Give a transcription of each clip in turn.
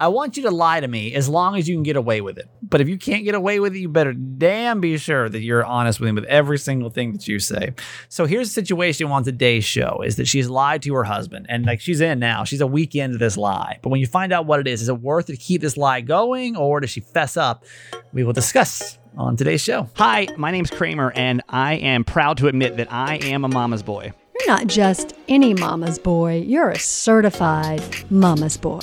I want you to lie to me as long as you can get away with it. But if you can't get away with it, you better damn be sure that you're honest with him with every single thing that you say. So here's the situation on today's show is that she's lied to her husband and like she's in now. She's a week into this lie. But when you find out what it is, is it worth it to keep this lie going or does she fess up? We will discuss on today's show. Hi, my name's Kramer, and I am proud to admit that I am a mama's boy. You're not just any mama's boy, you're a certified mama's boy.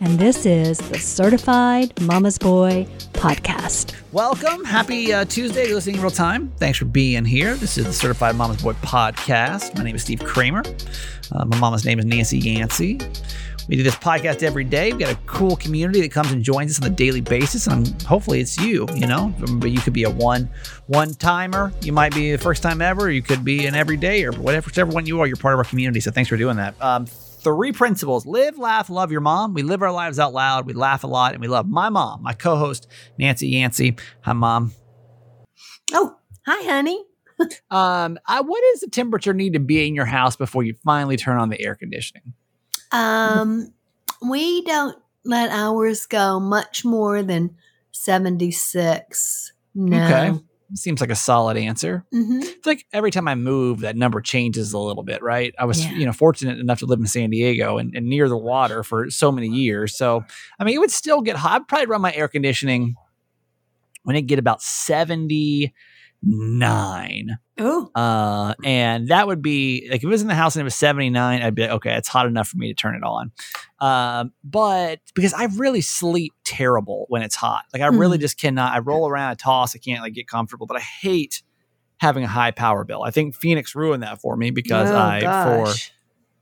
And this is the Certified Mama's Boy podcast. Welcome. Happy uh, Tuesday. You're listening in real time. Thanks for being here. This is the Certified Mama's Boy podcast. My name is Steve Kramer. Uh, my mama's name is Nancy Yancey. We do this podcast every day. We've got a cool community that comes and joins us on a daily basis. And hopefully it's you, you know, but you could be a one one timer. You might be the first time ever. You could be an everyday or whatever, whichever one you are. You're part of our community. So thanks for doing that. Um, three principles live, laugh, love your mom. We live our lives out loud. We laugh a lot and we love my mom, my co host, Nancy Yancey. Hi, mom. Oh, hi, honey. um, I, what does the temperature need to be in your house before you finally turn on the air conditioning? Um, we don't let ours go much more than 76. No. Okay. Seems like a solid answer. hmm It's like every time I move, that number changes a little bit, right? I was, Yeah. you know, fortunate enough to live in San Diego and, and near the water for so many years. So, I mean, it would still get hot. I'd probably run my air conditioning when it get about 79. Oh, Uh, and that would be like if it was in the house and it was 79, I'd be like, okay, it's hot enough for me to turn it on. Um, but because I really sleep terrible when it's hot, like I really just cannot. I roll around, I toss, I can't like get comfortable. But I hate having a high power bill. I think Phoenix ruined that for me because oh, I for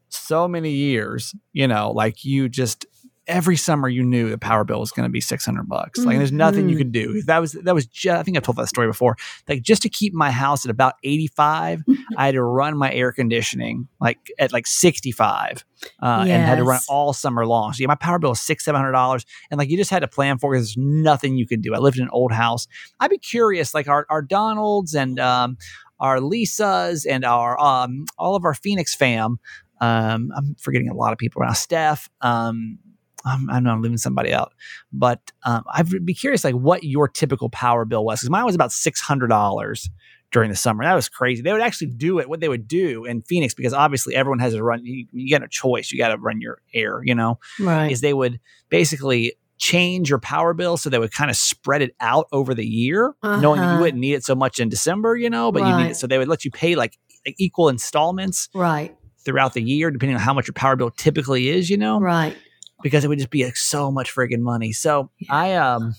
so many years, you know, like you just every summer you knew the power bill was going to be 600 bucks. Like there's nothing you Mhm. could do. That was that was just I think I've told that story before. Like just to keep my house at about 85, I had to run my air conditioning like at like 65. Uh, and had to run all summer long. So yeah, my power bill was six, seven hundred dollars. And like you just had to plan for it. There's nothing you could do. I lived in an old house. I'd be curious, like our, our Donalds and um, our Lisas and our um, all of our Phoenix fam. Um, I'm forgetting a lot of people now. Steph, um, I'm, I I'm leaving somebody out, but um, I'd be curious, like what your typical power bill was, because mine was about six hundred dollars during the summer. That was crazy. They would actually do it. What they would do in Phoenix, because obviously everyone has to run. You, you got no choice. You got to run your air. You know, right. is they would basically change your power bill so they would kind of spread it out over the year, knowing that you Uh-huh. wouldn't need it so much in December, you know, but you need it. So they would let you pay like like equal installments right. throughout the year, depending on how much your power bill typically is, you know, Right. Because it would just be like so much friggin' money. So I um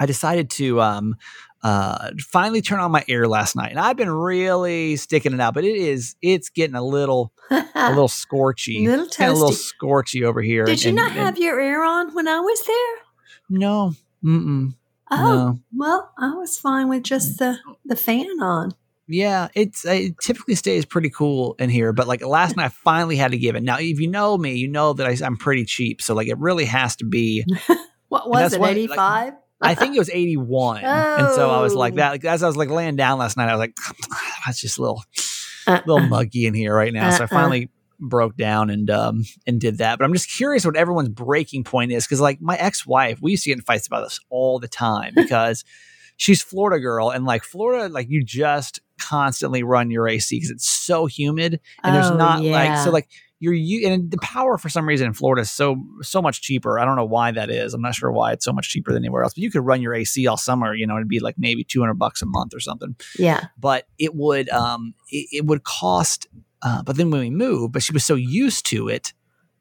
I decided to um uh finally turn on my air last night. And I've been really sticking it out, but it is it's getting a little a little scorchy. Little getting a little scorchy over here. Did you not and- have your air on when I was there? no. Mm-mm. Oh, No. well, I was fine with just the, the fan on. Yeah, it's it typically stays pretty cool in here, but like last night, I finally had to give it. Now, if you know me, you know that I, I'm pretty cheap, so like it really has to be. What was it, like, 85? I think it was 81, Oh. and so I was like Oh. that. Like, as I was like laying down last night, I was like, that's just a little Uh, little muggy in here right now. So I Uh-uh. finally broke down and um and did that. But I'm just curious what everyone's breaking point is because like my ex-wife, we used to get in fights about this all the time because she's Florida girl and like Florida, like you just constantly run your AC because it's so humid and there's Oh, not like so like you're you and the power for some reason in Florida is so so much cheaper. I don't know why that is. I'm not sure why it's so much cheaper than anywhere else. But you could run your AC all summer, you know, it'd be like maybe 200 bucks a month or something yeah. but it would um it, it would cost uh, but then when we moved but she was so used to it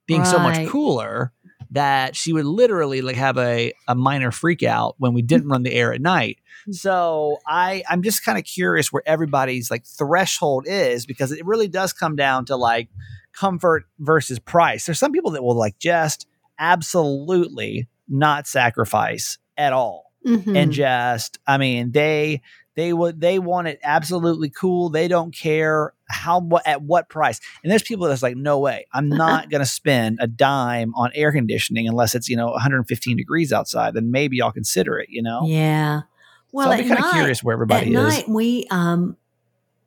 being so much cooler that she would literally like have a, a minor freak out when we didn't run the air at night. So i i'm just kind of curious where everybody's like threshold is because it really does come down to like comfort versus price. There's some people that will like just absolutely not sacrifice at all. Mhm. and just i mean they they would they want it absolutely cool. They don't care how what at what price. And there's people that's like no way. I'm not going to spend a dime on air conditioning unless it's you know 115 degrees outside. Then maybe i'll consider it you know? Yeah. Well, so be kind of curious where everybody at is. night we um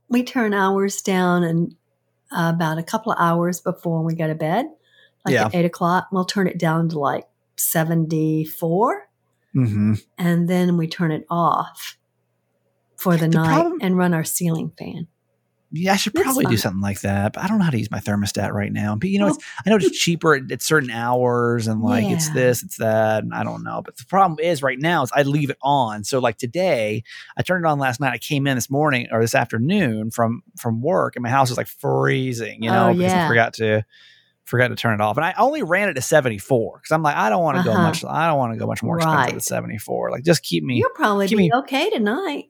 we turn hours down and uh, about a couple of hours before we go to bed, like Yeah. at eight o'clock. We'll turn it down to like 74 Mm-hmm. and then we turn it off for the, The night problem- and run our ceiling fan. Yeah, I should That's probably do something like that, but I don't know how to use my thermostat right now. But you know, Well- it's, I know it's cheaper at, at certain hours, and like it's this, it's that, and I don't know. But the problem is right now is I leave it on. So like today, I turned it on last night. I came in this morning or this afternoon from from work, and my house was like freezing. You know, Oh, because I forgot to forgot to turn it off, and I only ran it to seventy four because I'm like I don't want to go Uh-huh. much. I don't want to go much more expensive than seventy four. Like just keep me. You'll probably be me- okay tonight.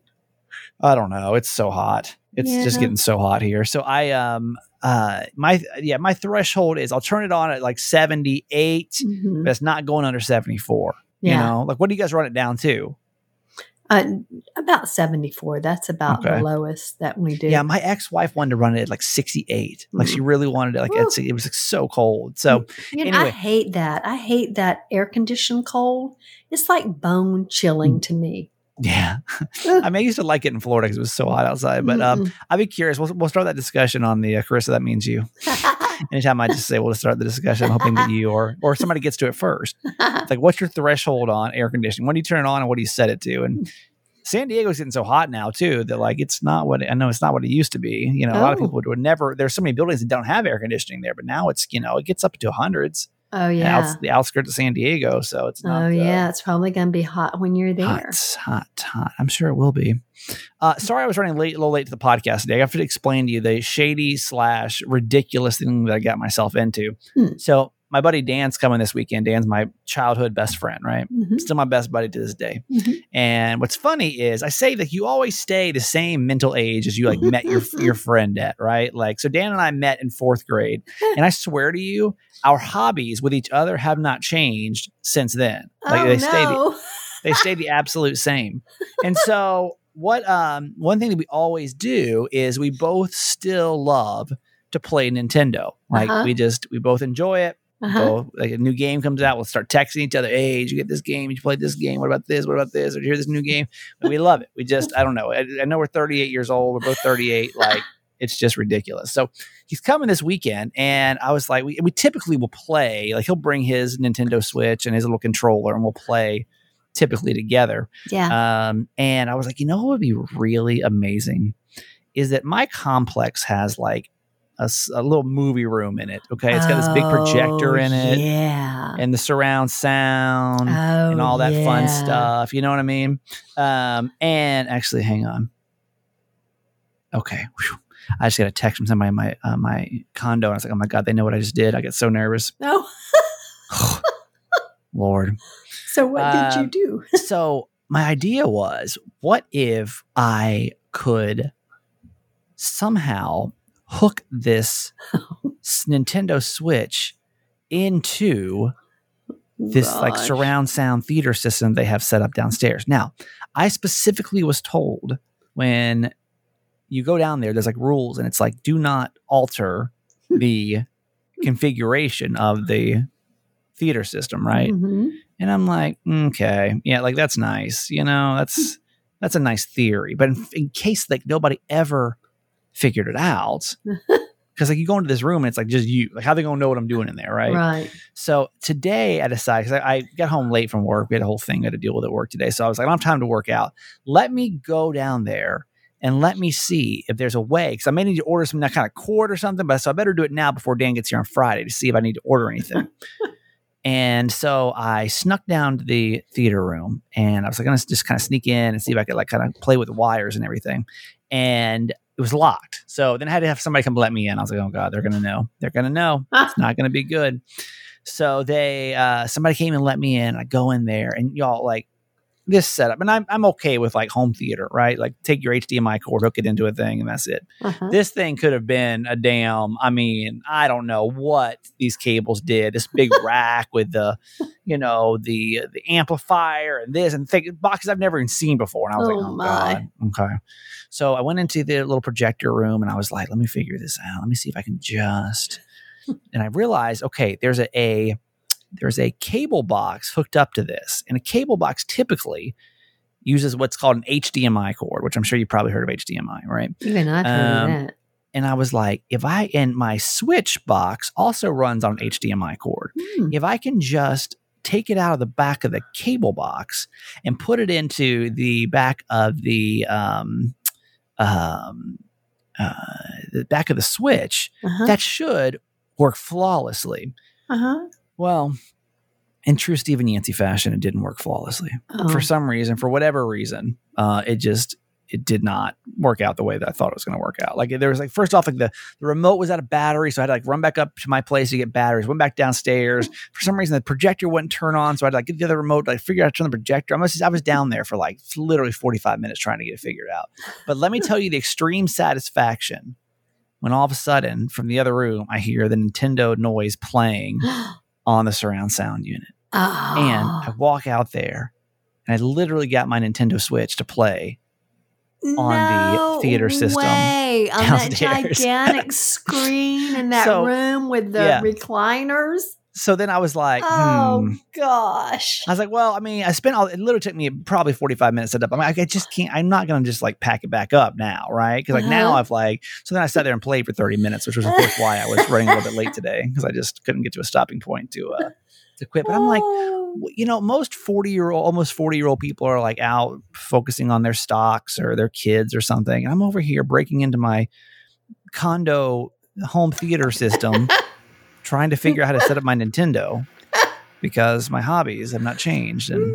I don't know. It's so hot. It's just getting so hot here. So I um uh my yeah my threshold is I'll turn it on at like 78, Mhm. but it's not going under 74. You Yeah. know, like what do you guys run it down to? Uh, about 74. That's about Okay. the lowest that we do. Yeah, my ex wife wanted to run it at like 68. Like she really wanted it. Like it's, it was like so cold. So You know, I hate that. I hate that air conditioned cold. It's like bone chilling Mm. to me. Yeah, I mean I used to like it in Florida because it was so hot outside. But um, Mm-mm. I'd be curious. We'll, we'll start that discussion on the uh, Carissa. That means you. Anytime I just say we'll start the discussion, I'm hoping that you or or somebody gets to it first. It's like, what's your threshold on air conditioning? When do you turn it on and what do you set it to? And San Diego's getting so hot now too that like it's not what I know it's not what it used to be. You know, a lot of Oh. people would never. There's so many buildings that don't have air conditioning there, but now it's you know it gets up to hundreds. Oh, Yeah, outs, the outskirts of San Diego, so it's not. Oh, uh, yeah. It's probably going to be hot when you're there. Hot, hot, hot. I'm sure it will be. Uh, sorry, I was running late, a little late to the podcast today. I have to explain to you the shady slash ridiculous thing that I got myself into. Hmm. So, my buddy Dan's coming this weekend. Dan's my childhood best friend, right? Mhm. Still my best buddy to this day. Mhm. And what's funny is I say that you always stay the same mental age as you like met your your friend at, right? Like so Dan and I met in 4th grade. And I swear to you, our hobbies with each other have not changed since then. Like oh, they stay the, no. they stay the absolute same. And so what um one thing that we always do is we both still love to play Nintendo. Like Uh-huh. we just we both enjoy it. Uh-huh. So like a new game comes out, we'll start texting each other. Hey, did you get this game? Did you play this game? What about this? What about this? Or did you hear this new game? And we love it. We just, I don't know. I, I know we're 38 years old. We're both 38. Like it's just ridiculous. So he's coming this weekend, and I was like, we, we typically will play. Like he'll bring his Nintendo Switch and his little controller, and we'll play typically together. yeah. Um, and I was like, you know what would be really amazing is that my complex has like a, a little movie room in it. Okay, it's got this big projector Oh, in it Yeah. and the surround sound oh, and all that fun stuff. You know what I mean? Um, and actually, hang on. Okay. Whew. I just got a text from somebody in my uh, my condo, and I was like, "Oh my god, they know what I just did." I get so nervous. No. Lord. So what did Um, you do? so my idea was what if I could somehow hook this Nintendo Switch into this like surround sound theater system they have set up downstairs. Now, I specifically was told when you go down there, there's like rules, and it's like do not alter the configuration of the theater system, right? Mhm. And I'm like, okay, yeah, like that's nice. You know, that's that's a nice theory. But in, in case like nobody ever figured it out, because like you go into this room and it's like just you, like how they gonna know what I'm doing in there, right? Right. So today I decided because I, I got home late from work, we had a whole thing I had to deal with at work today. So I was like, I don't have time to work out. Let me go down there and let me see if there's a way because I may need to order some that kind of cord or something. But so I better do it now before Dan gets here on Friday to see if I need to order anything. And so I snuck down to the theater room and I was like, to just kind of sneak in and see if I could like kind of play with the wires and everything. And it was locked. So then I had to have somebody come let me in. I was like, oh God, they're going to know. They're going to know. It's not going to be good. So they, uh, somebody came and let me in. I go in there and y'all like this setup. And I'm, I'm okay with like home theater, right? Like take your HDMI cord, hook it into a thing, and that's it Uh-huh. this thing could have been a damn i mean i don't know what these cables did this big rack with the you know the the amplifier and this and thing, boxes i've never even seen before and i was Oh, like oh my. god okay so i went into the little projector room and i was like let me figure this out let me see if i can just and i realized okay there's a, a there's a cable box hooked up to this and a cable box typically uses what's called an hdmi cord which i'm sure you've probably heard of hdmi right Even I've heard Um, of that. and I was like, if I and my Switch box also runs on an HDMI cord, Hmm. if I can just take it out of the back of the cable box and put it into the back of the um, um, uh, the back of the switch, Uh-huh. that should work flawlessly. uh-huh. Well, in true Stephen Yancey fashion, it didn't work flawlessly Oh. for some reason, for whatever reason, uh, it just it did not work out the way that I thought it was going to work out. Like there was like first off, like the, the remote was out of battery, so I had to like run back up to my place to get batteries. Went back downstairs. For some reason, the projector wouldn't turn on, so I had to like get the other remote, like figure out how to turn the projector. I was I was down there for like literally forty five minutes trying to get it figured out. But let me tell you the extreme satisfaction when all of a sudden from the other room I hear the Nintendo noise playing on the surround sound unit. Oh. And ah. I walk out there and I literally got my Nintendo Switch to play on the theater system way. on that gigantic screen in that So, room with the yeah. recliners. So then I was like, oh hmm. gosh. I was like, well, I mean, I spent all, it literally took me probably 45 minutes to set up. I'm like, I just can't, I'm not going to just like pack it back up now. Right. Cause like now Uh-huh. I've like, so then I sat there and played for 30 minutes, which was of course why I was running a little bit late today because I just couldn't get to a stopping point to, uh, to quit. But I'm like, Oh. you know, most 40 year old, almost 40 year old people are like out focusing on their stocks or their kids or something. And I'm over here breaking into my condo home theater system, trying to figure out how to set up my Nintendo because my hobbies have not changed. And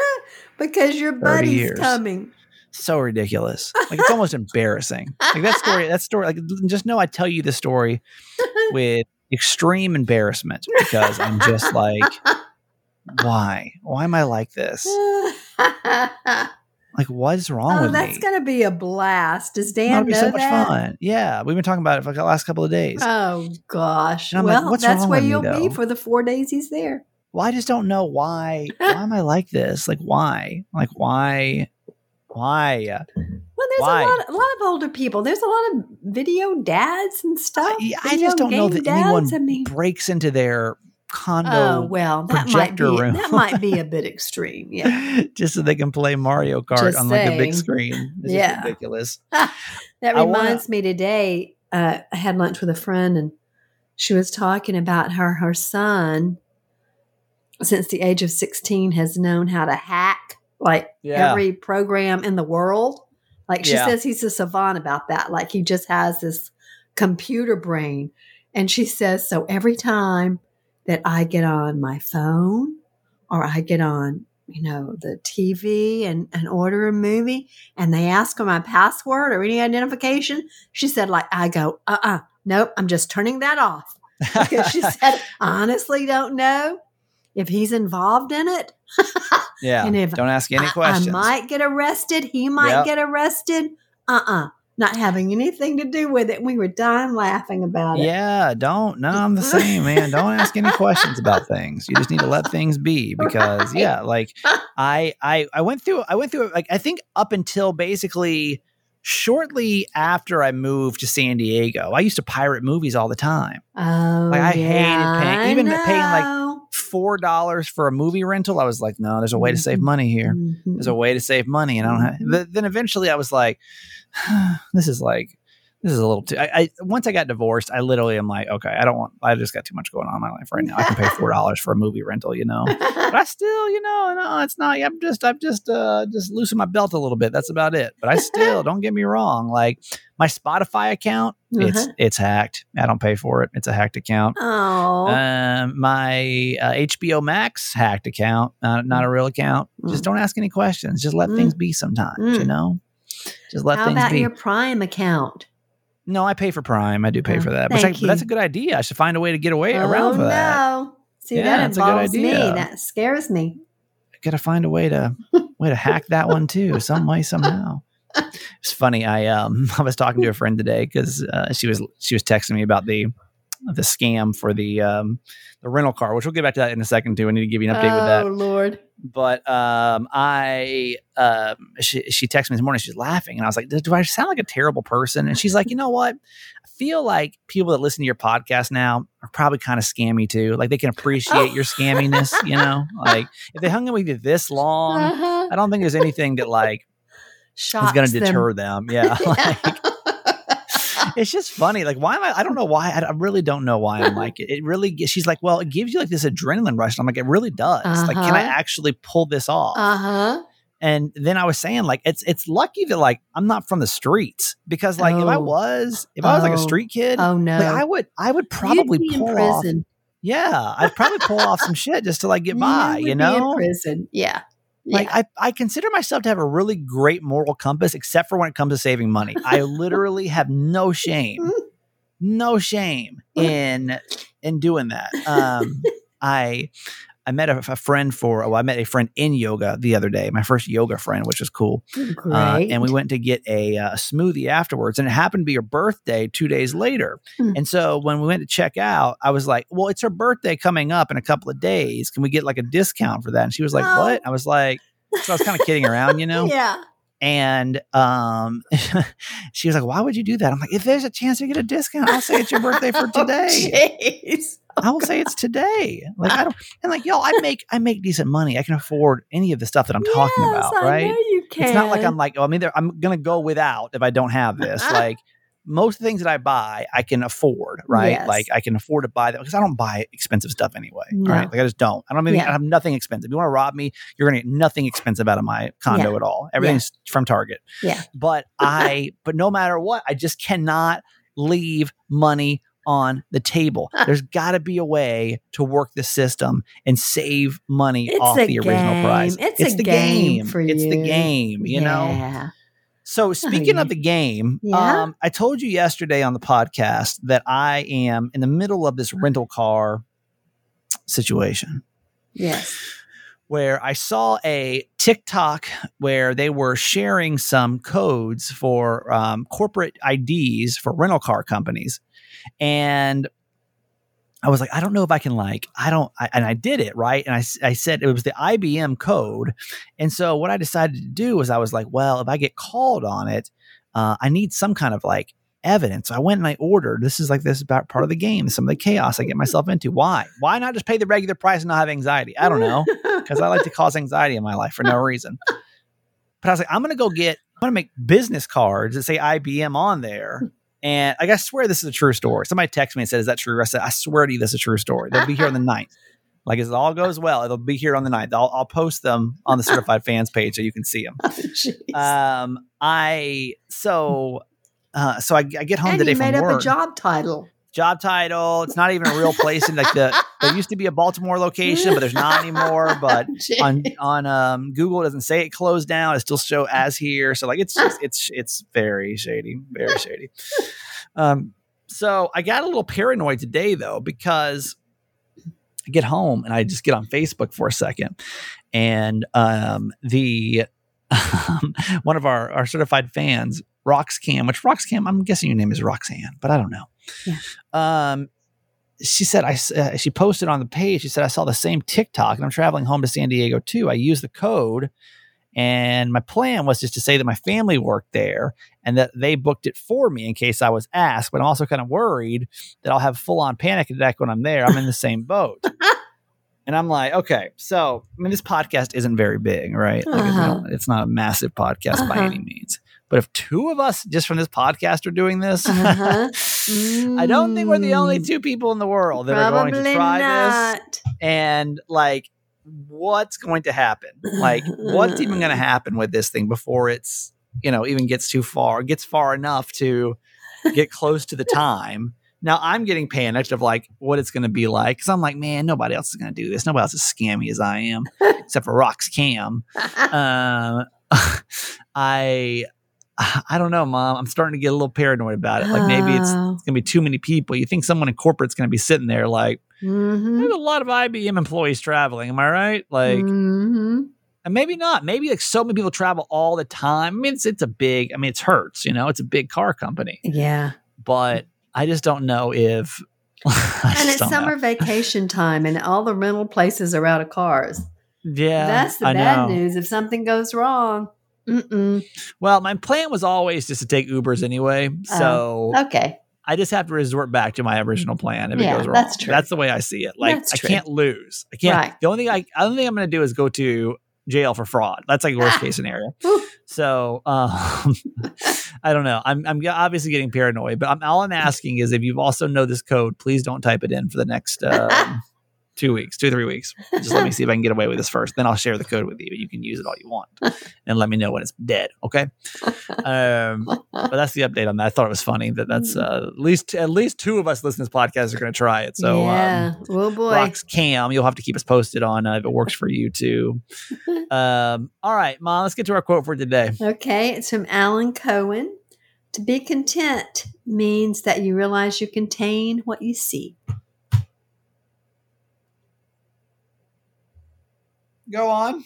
because your buddy's years. coming. so ridiculous. Like it's almost embarrassing. Like that story, that story, like just know I tell you the story with extreme embarrassment because I'm just like, why? Why am I like this? Like, what's wrong oh, with that's me? That's gonna be a blast. Does Dan That'll be so much that? fun. Yeah, we've been talking about it for like the last couple of days. Oh gosh. Like, well, what's that's where you'll be though? for the four days he's there. well, I just don't know why. Why am I like this? Like, why? Like, why? Why? Well, there's Why? a lot, a lot of older people. There's a lot of video dads and stuff. I, I just don't know that anyone dads. I mean, breaks into their condo oh well, that might be projector room. that might be a bit extreme. Yeah, just so they can play Mario Kart Just on like a big screen. It's Yeah. ridiculous. that I wanna- reminds me today. Uh, I had lunch with a friend, and she was talking about her her son, since the age of sixteen, has known how to hack like Yeah. every program in the world. Like she Yeah. says, he's a savant about that. Like he just has this computer brain. And she says, so every time that I get on my phone or I get on, you know, the TV and, and order a movie and they ask for my password or any identification, she said, like, I go, uh uh nope, I'm just turning that off. Because she said, honestly don't know if he's involved in it. yeah. and if Don't ask any I- questions. I, might get arrested. He might Yep. get arrested. Uh uh Not having anything to do with it. We were dying laughing about it. yeah, don't. No, I'm the same, man. Don't ask any questions about things. You just need to let things be because, Right. yeah, like I, I, I went through, I went through, like I think up until basically shortly after I moved to San Diego, I used to pirate movies all the time. Oh, Like, I hated yeah, paying- I even paying, like. Four dollars for a movie rental. I was like, no, there's a way to save money here. Mhm. there's a way to save money and i don't have Mhm. th- then eventually i was like this is like this is a little too I, I once i got divorced i literally am like okay i don't want i just got too much going on in my life right now i can pay four dollars for a movie rental you know but i still you know no it's not i'm just I'm just uh just loosened my belt a little bit that's about it but i still don't get me wrong like my spotify account Uh-huh. it's hacked i don't pay for it it's a hacked account Oh, um, my uh, HBO Max hacked account, not, not a real account. Just Mm. don't ask any questions. Just let Mm. things be sometimes, you Mm. know? Just let how things about be. your Prime account? no, I pay for Prime. I do pay Oh, for that. Which I, that's a good idea. I should find a way to get away oh around for that. no! See Yeah, that that's a good involves me. That scares me. I gotta find a way to way to hack that one too, some way, somehow. It's funny. I um I was talking to a friend today because uh, she was she was texting me about the the scam for the um the rental car, which we'll get back to that in a second too. I need to give you an update with that. oh Lord! but um, I um, she she texted me this morning. She's laughing, and I was like, "Do I sound like a terrible person?" And she's like, "You know what? I feel like people that listen to your podcast now are probably kind of scammy too. Like they can appreciate your scamminess. You know, like if they hung in with you this long, Uh-huh. I don't think there's anything that like Shocks going to deter them. Yeah, like it's just funny. Like, why am I? I don't know why. I, I really don't know why I'm like it. It really. She's like, well, it gives you like this adrenaline rush. And I'm like, it really does. Like, can I Uh-huh. actually pull this off? Uh huh. and then I was saying, like, it's it's lucky that like I'm not from the streets because like if I Oh. was if I was like a Oh. street kid, Oh no. like I would I would probably be pull in off. prison. Yeah, I'd probably pull off some shit just to like get by. You be know, in prison. Yeah. Like yeah. I, I consider myself to have a really great moral compass except for when it comes to saving money. I literally have no shame no shame in in doing that. Um i i met a, a friend for well i met a friend in yoga the other day my first yoga friend which was cool Great. uh, and we went to get a, uh, smoothie afterwards, and it happened to be her birthday two days later. Hmm. And so when we went to check out, I was like, "Well, it's her birthday coming up in a couple of days. Can we get like a discount for that?" And she was like, Oh. "What?" I was like, "So I was kind of kidding around, you know." Yeah. And um, she was like, "Why would you do that?" I'm like, "If there's a chance to get a discount, I'll say it's your birthday for today. Oh. I will say it's today. Like I don't." And like, y'all, I make I make decent money. I can afford any of the stuff that I'm talking Yes, about, right? know you can. It's not like I'm like, oh, I mean, there- I'm gonna go without if I don't have this. like most things that I buy, I can afford, right? Yes. Like I can afford to buy them because I don't buy expensive stuff anyway, No. right? Like I just don't. I don't mean Yeah. I have nothing expensive. If you want to rob me, you're gonna get nothing expensive out of my condo Yeah. at all. Everything's from Target. Yeah. But I, but no matter what, I just cannot leave money on the table. There's got to be a way to work the system and save money It's off the original price. game. It's a the game for It's the game, you know. So speaking of the game, Yeah? um, I told you yesterday on the podcast that I am in the middle of this rental car situation Yes. where I saw a TikTok where they were sharing some codes for um, corporate IDs for rental car companies. And I was like, I don't know if I can like, I don't, I, and I did it right. And I, I said it was the IBM code. And so what I decided to do was I was like, well, if I get called on it, uh, I need some kind of like evidence. So I went and I ordered. This is like this is about part of the game. Some of the chaos I get myself into. Why? Why not just pay the regular price and not have anxiety? I don't know because I like to cause anxiety in my life for no reason. But I was like, I'm to go get, I'm to make business cards that say IBM on there. And like, I swear this is a true story. Somebody texted me and said, Is that true? I said, I swear to you, this is a true story. They'll be here on the 9th. Like, as it all goes well, it'll be here on the 9th. I'll, I'll post them on the certified fans page so you can see them. Jeez. Um, I, so, uh, so I, I get home and today you made from up work a job title. Job title. It's not even a real place. In like the there used to be a Baltimore location, but there's not anymore. But on on um, Google, doesn't say it closed down. It still show as here. So like it's just it's it's very shady, very shady. Um, so I got a little paranoid today though because I get home and I just get on Facebook for a second, and um, the um, one of our our certified fans, Roxcam, which Roxcam, I'm guessing your name is Roxanne, but I don't know. Um, she said I, uh, she posted on the page. She said I saw the same TikTok, and I'm traveling home to San Diego too. I used the code, and my plan was just to say that my family worked there and that they booked it for me in case I was asked. But I'm also kind of worried that I'll have full on panic attack when I'm there. I'm in the same boat. And I'm like, okay, so I mean, this podcast isn't very big, right? Like, it's, Uh-huh. not, it's not a massive podcast by Uh-huh. any means. But if two of us just from this podcast are doing this, Uh-huh. I don't think we're the only Mm. two people in the world that are going to Probably try this. And like, what's going to happen? Like, what's even going to happen with this thing before it's, you know, even gets too far, gets far enough to get close to the time. Now I'm getting panicked of like what it's going to be like because I'm like, man, nobody else is going to do this. Nobody else is scammy as I am, except for Rox Cam. Um, I, I don't know, mom. I'm starting to get a little paranoid about it. Like maybe it's Oh. it's gonna be too many people. You think someone in corporate's gonna be sitting there like, Mhm. there's a lot of IBM employees traveling. Am I right? Like, Mhm. and maybe not. Maybe like so many people travel all the time. I mean, it's it's a big. I mean, it's Hertz. You know, it's a big car company. yeah. But I just don't know if. And it's don't know. summer vacation time, and all the rental places are out of cars. Yeah, That's the I bad know. news. If something goes wrong, Mm-mm. Well, my plan was always just to take Ubers anyway. So okay. I just have to resort back to my original plan if Yeah, it goes wrong. that's true. That's the way I see it. Like That's I true. can't lose. I can't. Right. The only thing I, the only thing I'm going to do is go to jail for fraud. That's like worst Ah. case scenario. Whew. So um, I don't know. I'm I'm obviously getting paranoid, but I'm, all I'm asking is if you also know this code, please don't type it in for the next um, two weeks, two three weeks. Just let me see if I can get away with this first. Then I'll share the code with you. You can use it all you want, and let me know when it's dead. Okay. Um, but that's the update on that. I thought it was funny that that's uh, at least at least two of us listening to this podcast are going to try it. So yeah. um, oh boy. Rocks Cam, you'll have to keep us posted on uh, if it works for you too. um, all right, mom, let's get to our quote for today. Okay, it's from Alan Cohen. To be content means that you realize you contain what you seek. Go on.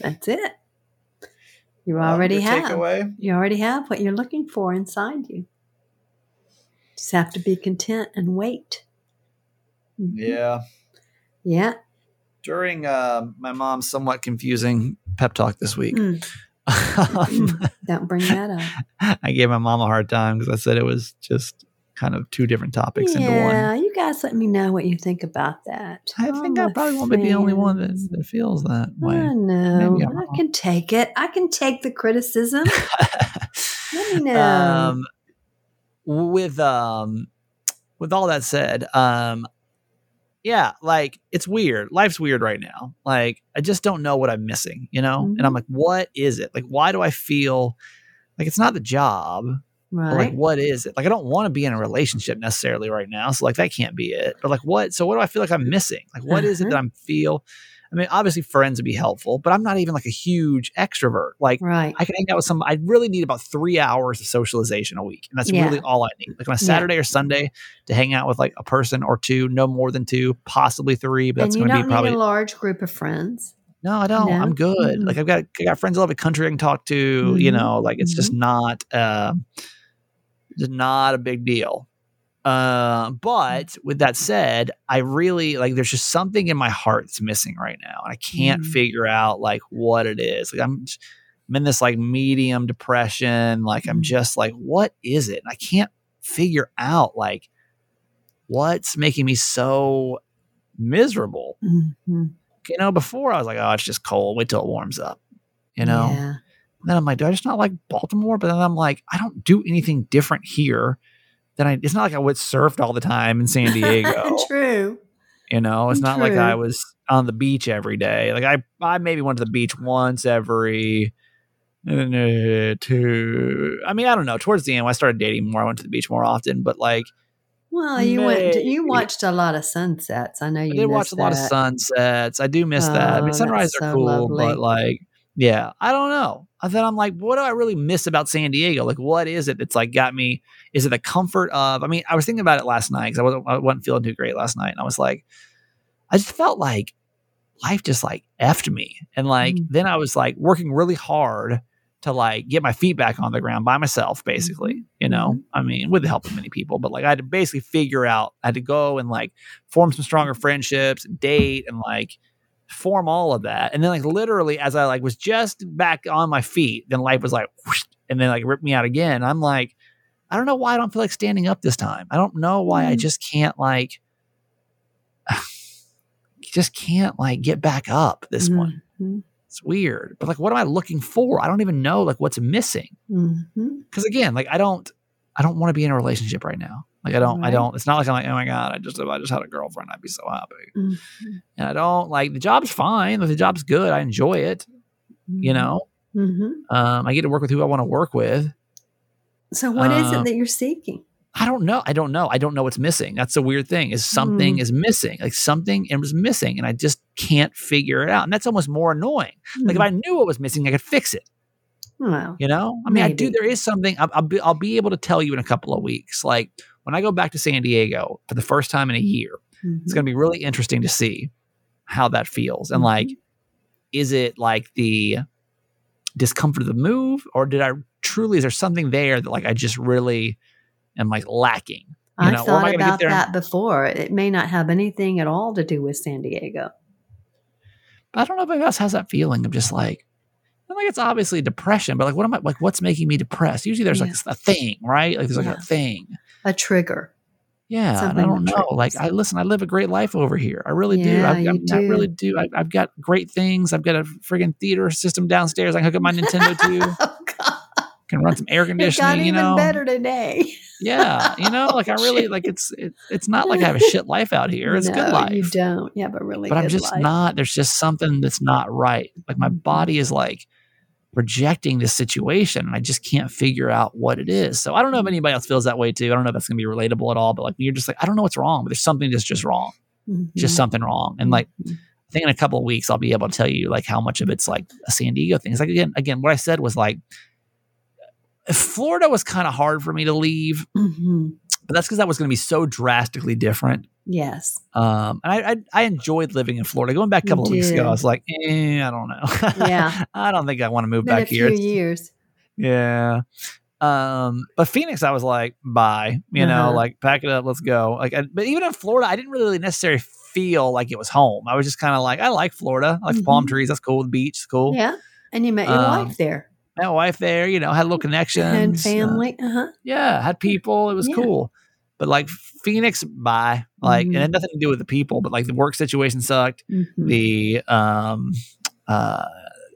That's it. You already have. Takeaway. You already have what you're looking for inside you. Just have to be content and wait. Mhm. Yeah. Yeah. During uh, my mom's somewhat confusing pep talk this week, Mm. um, Don't bring that up. I gave my mom a hard time because I said it was just kind of two different topics into one. yeah, you guys let me know what you think about that. I think I'm I probably won't be the only one that, that feels that way. I know. I can take it. I can take the criticism. Let me know. um, with um, with all that said, um, yeah, like it's weird. Life's weird right now. Like I just don't know what I'm missing, you know. And I'm Mhm. like, what is it? Like, why do I feel like it's not the job? Right. But like, what is it? Like, I don't want to be in a relationship necessarily right now. So like, that can't be it. But like, what? So what do I feel like I'm missing? Like, what is it Uh-huh. that I'm feel? I mean, obviously, friends would be helpful, but I'm not even like a huge extrovert. Like, right. I can hang out with some. I really need about three hours of socialization a week, and that's Yeah. really all I need. Like on a Yeah. Saturday or Sunday to hang out with like a person or two, no more than two, possibly three. But and that's you going to don't be probably need a large group of friends. no. I don't. No? I'm good. Mhm. Like I've got I got friends all over the country I can talk to. You Mhm. know, like it's just not uh, just not a big deal. Uh, but with that said, I really like there's just something in my heart that's missing right now. And I can't Mhm. figure out like what it is. Like I'm I'm in this like medium depression. Like I'm Mhm. just like, what is it? And I can't figure out like what's making me so miserable. Mhm. You know, before I was like, oh, it's just cold. Wait till it warms up. You know? Yeah. And then I'm like, do I just not like Baltimore? But then I'm like, I don't do anything different here Then I. It's not like I would surfed all the time in San Diego. True. you know, it's not like I was on the beach every day. Like I, I maybe went to the beach once every uh, two. I mean, I don't know. Towards the end, when I started dating more, I went to the beach more often. But like, Well, you went. To, you watched a lot of sunsets. I know you I did watch a lot of sunsets. I do miss that. I Oh, mean, that's sunrises are cool, lovely. but like, yeah, I don't know. I thought I'm like, what do I really miss about San Diego? Like, what is it that's like got me? Is it the comfort of? I mean, I was thinking about it last night because I wasn't, I wasn't feeling too great last night, and I was like, I just felt like life just like effed me, and like Mm. then I was like working really hard to like get my feet back on the ground by myself, basically. You know, Mhm. I mean, with the help of many people, but like I had to basically figure out, I had to go and like form some stronger friendships, and date, and like form all of that. And then like literally as I like was just back on my feet, then life was like whoosh, and then like ripped me out again. I'm like, I don't know why I don't feel like standing up this time. I don't know why I Mm. just can't like just can't like get back up this one. Mhm. It's weird. But like what am I looking for? I don't even know like what's missing. Mhm. Cause again, like I don't I don't want to be in a relationship right now. Like I don't I don't it's not like I'm like, oh my God, I just if I just had a girlfriend, I'd be so happy. Mhm. And I don't like the job's fine. Like, the job's good. I enjoy it. You know, Mhm. um, I get to work with who I want to work with. So, what is Um, it that you're seeking? I don't know. I don't know. I don't know what's missing. That's the weird thing is something Mm. is missing. Like something was missing, and I just can't figure it out. And that's almost more annoying. Like if I knew what was missing, I could fix it. well, You know, I mean, I do. There is something. I'll, I'll be. I'll be able to tell you in a couple of weeks. Like when I go back to San Diego for the first time in a year, it's going to mm-hmm. be really interesting to see how that feels and like mm-hmm. is it like the discomfort of the move or did i truly is there something there that like i just really am like lacking you know, thought I gonna about there and- that before. It may not have anything at all to do with San Diego. but i don't know if anybody else has that feeling of just like I think it's obviously depression, but like, what am I like? What's making me depressed? Usually, there's like a thing, right? Like, there's like Yeah. a thing. A trigger. Yeah, I don't know. Like. I listen. I live a great life over here. I really do. I, I, you I really do. do. I, I've got great things. I've got a friggin' theater system downstairs. I can hook up my Nintendo to. Oh God, Can run some air conditioning. You even know. better today. Yeah, you know. Like I really like. It's it, it's not like I have a shit life out here. It's a good life. You don't. Yeah, but really. but I'm just life. not. There's just something that's not right. Like my Mhm. body is like rejecting this situation, and I just can't figure out what it is. So I don't know if anybody else feels that way too. I don't know if that's gonna be relatable at all. But like you're just like I don't know what's wrong, but there's something that's just wrong, just Mhm. something wrong. And like Mhm. I think in a couple of weeks I'll be able to tell you like how much of it's like a San Diego thing. It's like again, again, what I said was like Florida was kind of hard for me to leave, Mhm. but that's because that was going to be so drastically different. Yes. Um, and I, I I enjoyed living in Florida. Going back a couple of weeks ago. I was like, eh, I don't know. Yeah. I don't think I want to move Been a back here. few years. Yeah. Um, but Phoenix, I was like, bye. You know, Uh-huh. like pack it up, let's go. Like, I, but even in Florida, I didn't really necessarily feel like it was home. I was just kind of like, I like Florida. I like the palm trees. That's cool. The beach, is cool. Yeah. And you met your Um, wife there Met my wife there. You know, had a little connections. and family. Uh huh. yeah, had people. It was Yeah. cool. But like Phoenix, bye. Like, Mhm. and it had nothing to do with the people, but like the work situation sucked. Mm-hmm. the um uh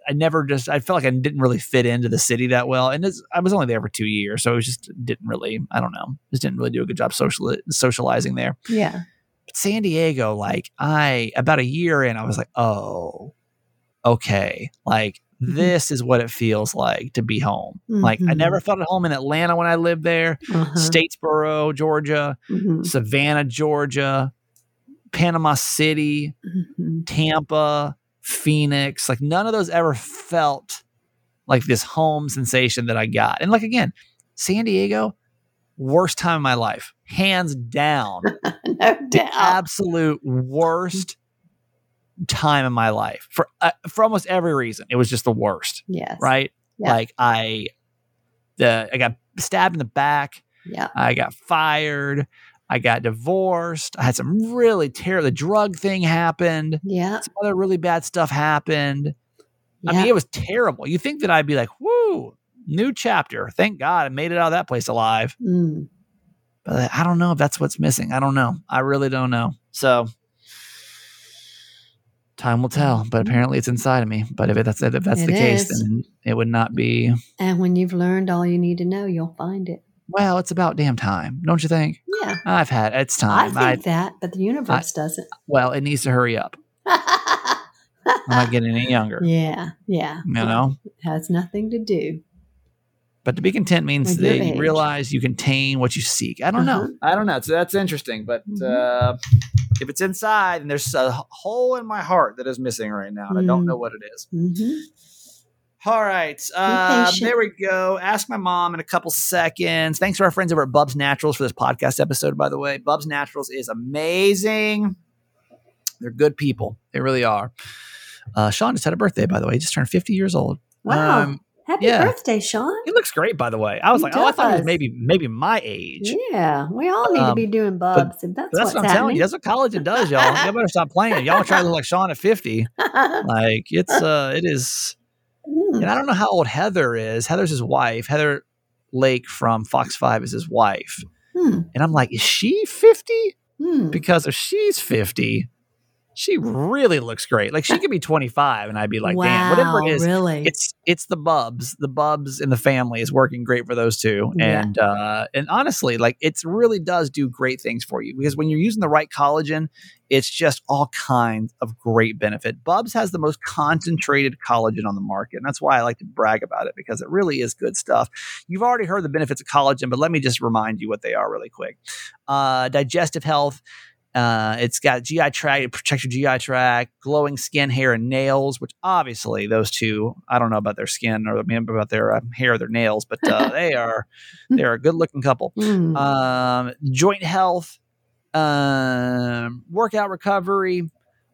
I never just I felt like I didn't really fit into the city that well, and it's, I was only there for two years, so it was just didn't really I don't know just didn't really do a good job social socializing there. Yeah. But San Diego, like I about a year in, I was like, oh, okay, like Mhm. this is what it feels like to be home. Like I Mhm. never felt at home in Atlanta when I lived there, Uh-huh. Statesboro, Georgia, Mhm. Savannah, Georgia, Panama City. Tampa, Phoenix, like none of those ever felt like this home sensation that I got. And like again, San Diego, worst time of my life, hands down, no the doubt. absolute worst time in my life for uh, for almost every reason. It was just the worst, yes. right? Yeah. Like I the I got stabbed in the back, Yeah. I got fired, I got divorced, I had some really terrible the drug thing happened Yeah. some other really bad stuff happened. I mean, it was terrible. You think that I'd be like, whoo, new chapter. Thank God I made it out of that place alive. Mm. But I don't know if that's what's missing. I don't know. I really don't know. So time will tell. But apparently it's inside of me. But if that's if that's It the case, then it would not be. And when you've learned all you need to know, you'll find it. Well, it's about damn time, don't you think? Yeah. I've had it's time. I think that, but the universe doesn't. well, it needs to hurry up. I'm not getting any younger. yeah. Yeah. You know. It has nothing to do. But to be content means that you age. realize you contain what you seek. I don't Uh-huh. know. I don't know. So that's interesting. But Mhm. uh, if it's inside, and there's a hole in my heart that is missing right now, and I don't Mm. know what it is. hmm All right. Uh, there we go. Ask my mom in a couple seconds. Thanks to our friends over at Bubs Naturals for this podcast episode, by the way. Bubs Naturals is amazing. They're good people. They really are. Uh, Sean just had a birthday, by the way. He just turned 50 years old. Wow. Um, Happy yeah. birthday, Sean. he looks great, by the way. I was He like, oh, I thought he was maybe maybe my age. Yeah. We all need to Um, be doing bubs. if that's, that's what's what I'm happening. telling you. That's what collagen does, y'all. Y'all better stop playing. Y'all try to look like Sean at 50. Like it's uh it is Mm. and I don't know how old Heather is. Heather's his wife. Heather Lake from Fox 5 is his wife. Hmm. And I'm like, is she 50? Hmm. Because if she's 50, she really looks great. Like she could be 25 and I'd be like, wow, damn, whatever it is. Really? It's it's the bubs. The bubs in the family is working great for those two. Yeah. And uh and honestly, like it's really does do great things for you because when you're using the right collagen, it's just all kinds of great benefit. Bubs has the most concentrated collagen on the market. And that's why I like to brag about it because it really is good stuff. You've already heard the benefits of collagen, but let me just remind you what they are really quick. Uh digestive health, uh, it's got GI tract, it protects your GI tract, glowing skin, hair, and nails, which obviously those two, I don't know about their skin or I mean, about their uh, hair, or their nails, but uh, they are they're a good looking couple. Hmm. Um, joint health, um, workout recovery,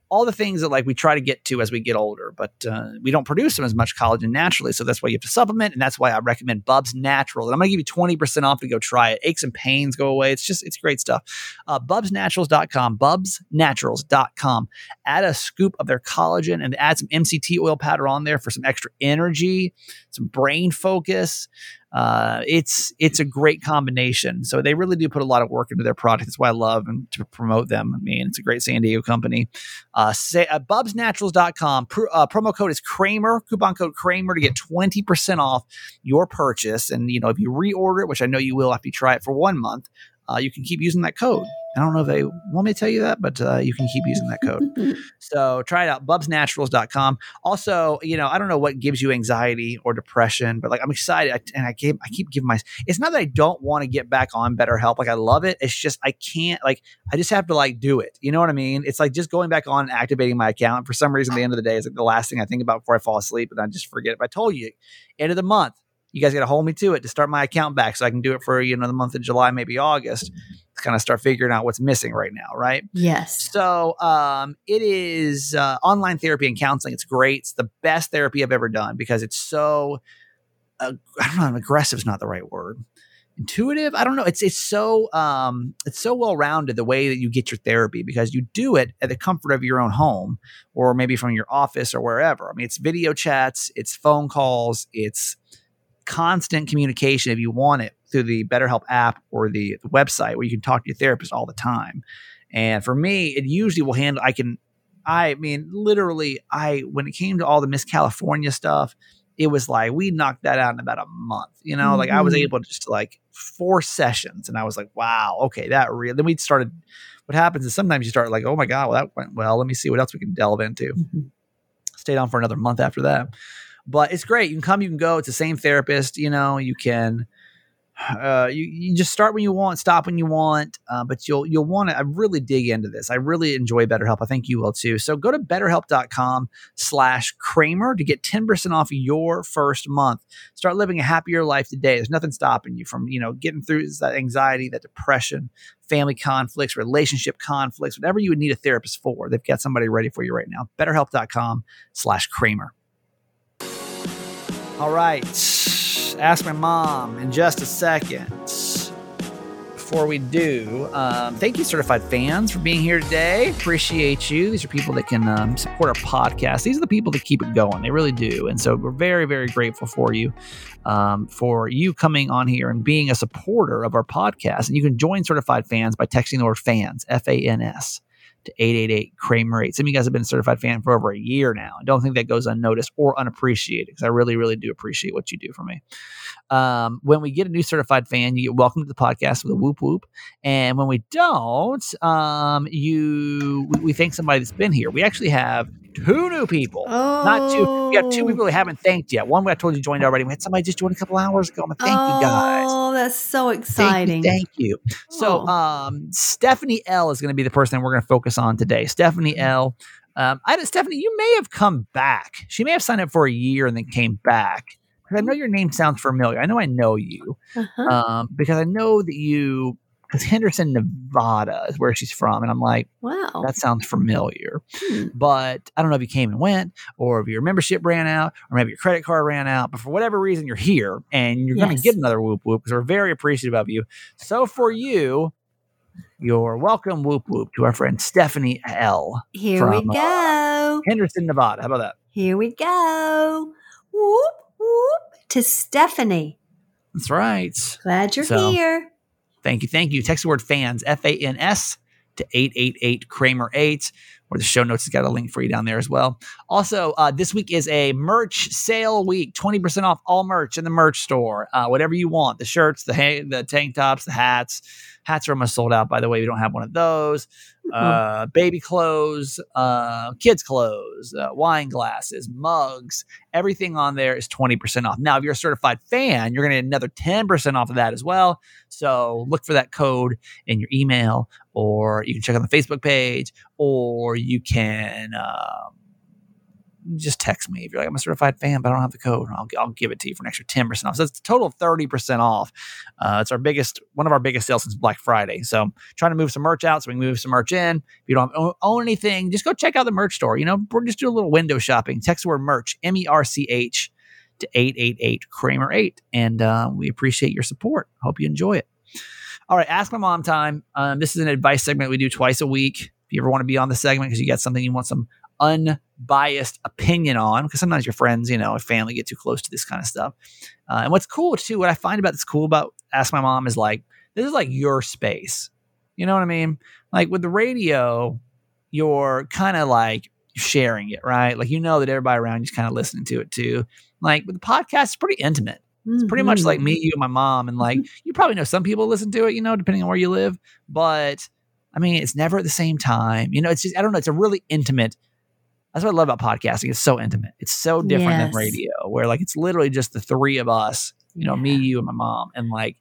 all the things that like we try to get to as we get older, but uh, we don't produce them as much collagen naturally. So that's why you have to supplement, and that's why I recommend Bubs Natural. And I'm going to give you 20% off to go try it. Aches and pains go away. It's just, it's great stuff. Uh, bubsnaturals.com, bubsnaturals.com. Add a scoop of their collagen and add some MCT oil powder on there for some extra energy, some brain focus. Uh, it's it's a great combination. So they really do put a lot of work into their product. That's why I love and to promote them. I mean, it's a great San Diego company. Uh, say uh, bubsnaturals.com. Pr- uh, promo code is Kramer. Coupon code Kramer to get 20% off your purchase. And, you know, if you reorder it, which I know you will after you try it for one month, uh, you can keep using that code. I don't know if they want me to tell you that, but uh, you can keep using that code. so try it out, bubsnaturals.com. Also, you know, I don't know what gives you anxiety or depression, but like I'm excited I, and I keep, I keep giving my, it's not that I don't want to get back on BetterHelp. Like I love it. It's just, I can't, like, I just have to like do it. You know what I mean? It's like just going back on and activating my account. For some reason, at the end of the day is like the last thing I think about before I fall asleep and I just forget. If I told you, end of the month, you guys got to hold me to it to start my account back so I can do it for, you know, the month of July, maybe August to kind of start figuring out what's missing right now. Right. Yes. So um, it is uh, online therapy and counseling. It's great. It's the best therapy I've ever done because it's so, uh, I don't know, aggressive is not the right word. Intuitive. I don't know. It's it's so um it's so well rounded the way that you get your therapy because you do it at the comfort of your own home or maybe from your office or wherever. I mean, it's video chats, it's phone calls, it's constant communication if you want it through the BetterHelp app or the, the website where you can talk to your therapist all the time. And for me, it usually will handle, I can, I mean, literally, I, when it came to all the Miss California stuff, it was like we knocked that out in about a month, you know, mm-hmm. like I was able to just like four sessions and I was like, wow, okay, that real. Then we started, what happens is sometimes you start like, oh my God, well, that went well. Let me see what else we can delve into. Mm-hmm. Stayed on for another month after that. But it's great. You can come, you can go. It's the same therapist. You know, you can. Uh, you, you just start when you want, stop when you want, uh, but you'll you'll want to. I really dig into this. I really enjoy BetterHelp. I think you will too. So go to BetterHelp.com/slash Kramer to get ten percent off your first month. Start living a happier life today. There's nothing stopping you from you know getting through that anxiety, that depression, family conflicts, relationship conflicts, whatever you would need a therapist for. They've got somebody ready for you right now. BetterHelp.com/slash Kramer. All right. Ask my mom in just a second. Before we do, um, thank you, certified fans, for being here today. Appreciate you. These are people that can um, support our podcast. These are the people that keep it going. They really do. And so we're very, very grateful for you, um, for you coming on here and being a supporter of our podcast. And you can join certified fans by texting the word fans, F A N S to 888 Kramer 8. Some of you guys have been a certified fan for over a year now. I don't think that goes unnoticed or unappreciated because I really, really do appreciate what you do for me. Um, when we get a new certified fan, you get welcome to the podcast with a whoop whoop. And when we don't, um, you we, we thank somebody that's been here. We actually have two new people. Oh. Not two. We have two people we haven't thanked yet. One we I told you joined already. We had somebody just join a couple hours ago. I'm like, thank oh, you guys. Oh, that's so exciting. Thank you. Thank you. So oh. um, Stephanie L is going to be the person we're going to focus on today. Stephanie mm-hmm. L. Um, I Stephanie, you may have come back. She may have signed up for a year and then came back. Because I know your name sounds familiar. I know I know you. Uh-huh. Um, because I know that you because Henderson, Nevada is where she's from. And I'm like, wow, that sounds familiar. Hmm. But I don't know if you came and went or if your membership ran out or maybe your credit card ran out. But for whatever reason, you're here and you're yes. going to get another whoop whoop because we're very appreciative of you. So for you, you're welcome, whoop whoop, to our friend Stephanie L. Here from, we uh, go. Uh, Henderson, Nevada. How about that? Here we go. Whoop whoop to Stephanie. That's right. Glad you're so, here. Thank you. Thank you. Text the word fans, F A N S, to 888 Kramer 8, or the show notes has got a link for you down there as well. Also, uh, this week is a merch sale week 20% off all merch in the merch store. Uh, whatever you want the shirts, the, ha- the tank tops, the hats Hats are almost sold out, by the way. We don't have one of those. Uh, baby clothes, uh, kids' clothes, uh, wine glasses, mugs, everything on there is 20% off. Now, if you're a certified fan, you're going to get another 10% off of that as well. So look for that code in your email, or you can check on the Facebook page, or you can. Um, just text me if you're like, I'm a certified fan, but I don't have the code. I'll, I'll give it to you for an extra 10% off. So it's a total of 30% off. Uh, it's our biggest, one of our biggest sales since Black Friday. So trying to move some merch out so we can move some merch in. If you don't own, anything, just go check out the merch store. You know, we're just do a little window shopping. Text the word merch, M E R C H, to 888 Kramer 8. And uh, we appreciate your support. Hope you enjoy it. All right, Ask My Mom time. Um, this is an advice segment we do twice a week. If you ever want to be on the segment because you got something you want some unbiased opinion on because sometimes your friends, you know, family get too close to this kind of stuff. Uh, and what's cool too, what I find about this cool about Ask My Mom is like, this is like your space. You know what I mean? Like with the radio, you're kind of like sharing it, right? Like you know that everybody around you's kind of listening to it too. Like with the podcast, it's pretty intimate. It's pretty much like me, mm-hmm. you, and my mom, and like you probably know some people listen to it, you know, depending on where you live. But I mean, it's never at the same time. You know, it's just I don't know. It's a really intimate. That's what I love about podcasting. It's so intimate. It's so different Yes. than radio, where like it's literally just the three of us. You know, me, you, and my mom, and like